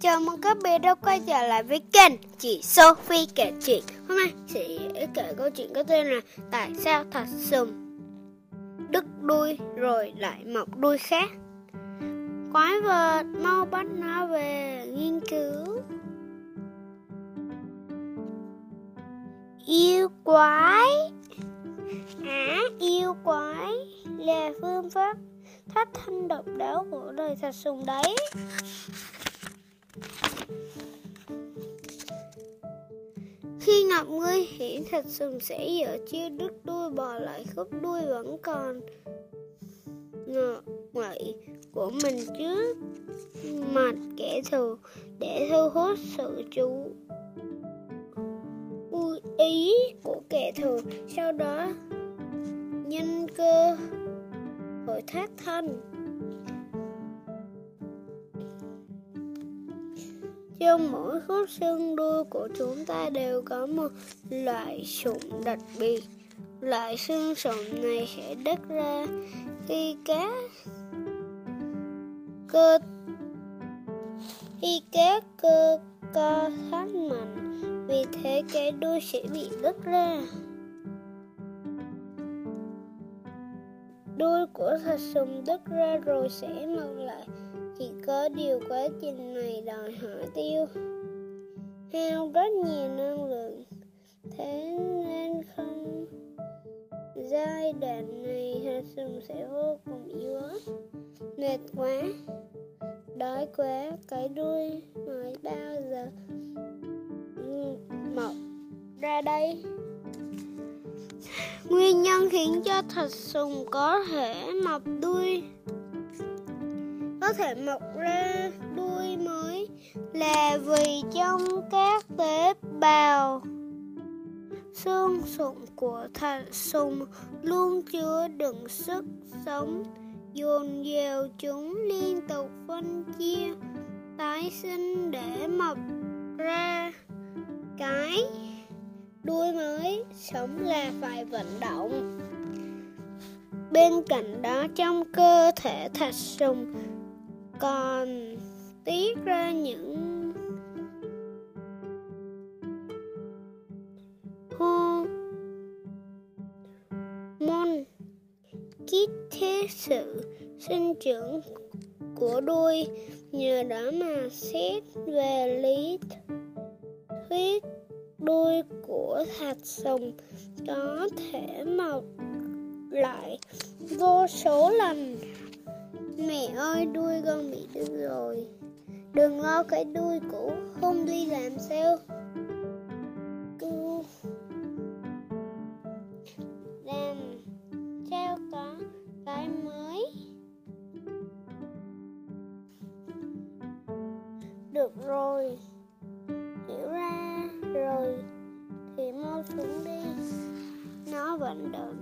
Chào mừng các bé đã quay trở lại với kênh Chị Sophie kể chuyện. Hôm nay sẽ kể câu chuyện có tên là Tại sao thật sùm Đứt đuôi rồi lại mọc đuôi khác. Quái vật mau bắt nó về nghiên cứu. Yêu quái. À yêu quái là phương pháp thoát thanh độc đáo của đời thật sùng đấy. Gặp nguy hiểm thịt sùng sẽ dở chiêu đứt đuôi, bò lại khúc đuôi vẫn còn ngợ ngậy của mình trước mặt kẻ thù để thu hút sự chú ý của kẻ thù. Sau đó, nhân cơ hội thoát thân Trong mỗi khớp xương đuôi của chúng ta đều có một loại sụn đặc biệt. Loại xương sụn này sẽ đứt ra khi các cơ khi các cơ co thắt mạnh, vì thế cái đuôi sẽ bị đứt ra. Đuôi của thạch sùng đứt ra rồi sẽ mọc lại chỉ có điều quá trình này đòi hỏi tiêu hao rất nhiều năng lượng. Thế nên không, giai đoạn này hạt sừng sẽ vô cùng yếu ớt, mệt quá, đói quá, cái đuôi mới bao giờ mọc ra đây. Nguyên nhân khiến cho thật sùng có thể mọc đuôi có thể mọc ra đuôi mới là vì trong các tế bào xương sụn của thạch sùng luôn chứa đựng sức sống, dồn dào chúng liên tục phân chia, tái sinh để mọc ra cái đuôi mới. Sống là phải vận động. Bên cạnh đó, trong cơ thể thạch sùng còn tiết ra những hô môn kích thế sự sinh trưởng của đuôi nhờ đó mà xét về lý thuyết đuôi của thạch sùng có thể mọc lại vô số lần. Mẹ ơi, đuôi con bị đứt rồi. Đừng lo, cái đuôi cũ Không đi làm sao. Cứ Làm sao có cái mới? Được rồi. Hiểu ra rồi. Thì mau xuống đi. Nó vẫn đợi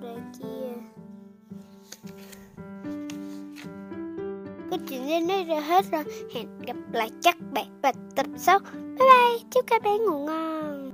Câu đến đây là hết rồi. Hẹn gặp lại các bạn vào tập sau. Bye bye. Chúc các bé ngủ ngon.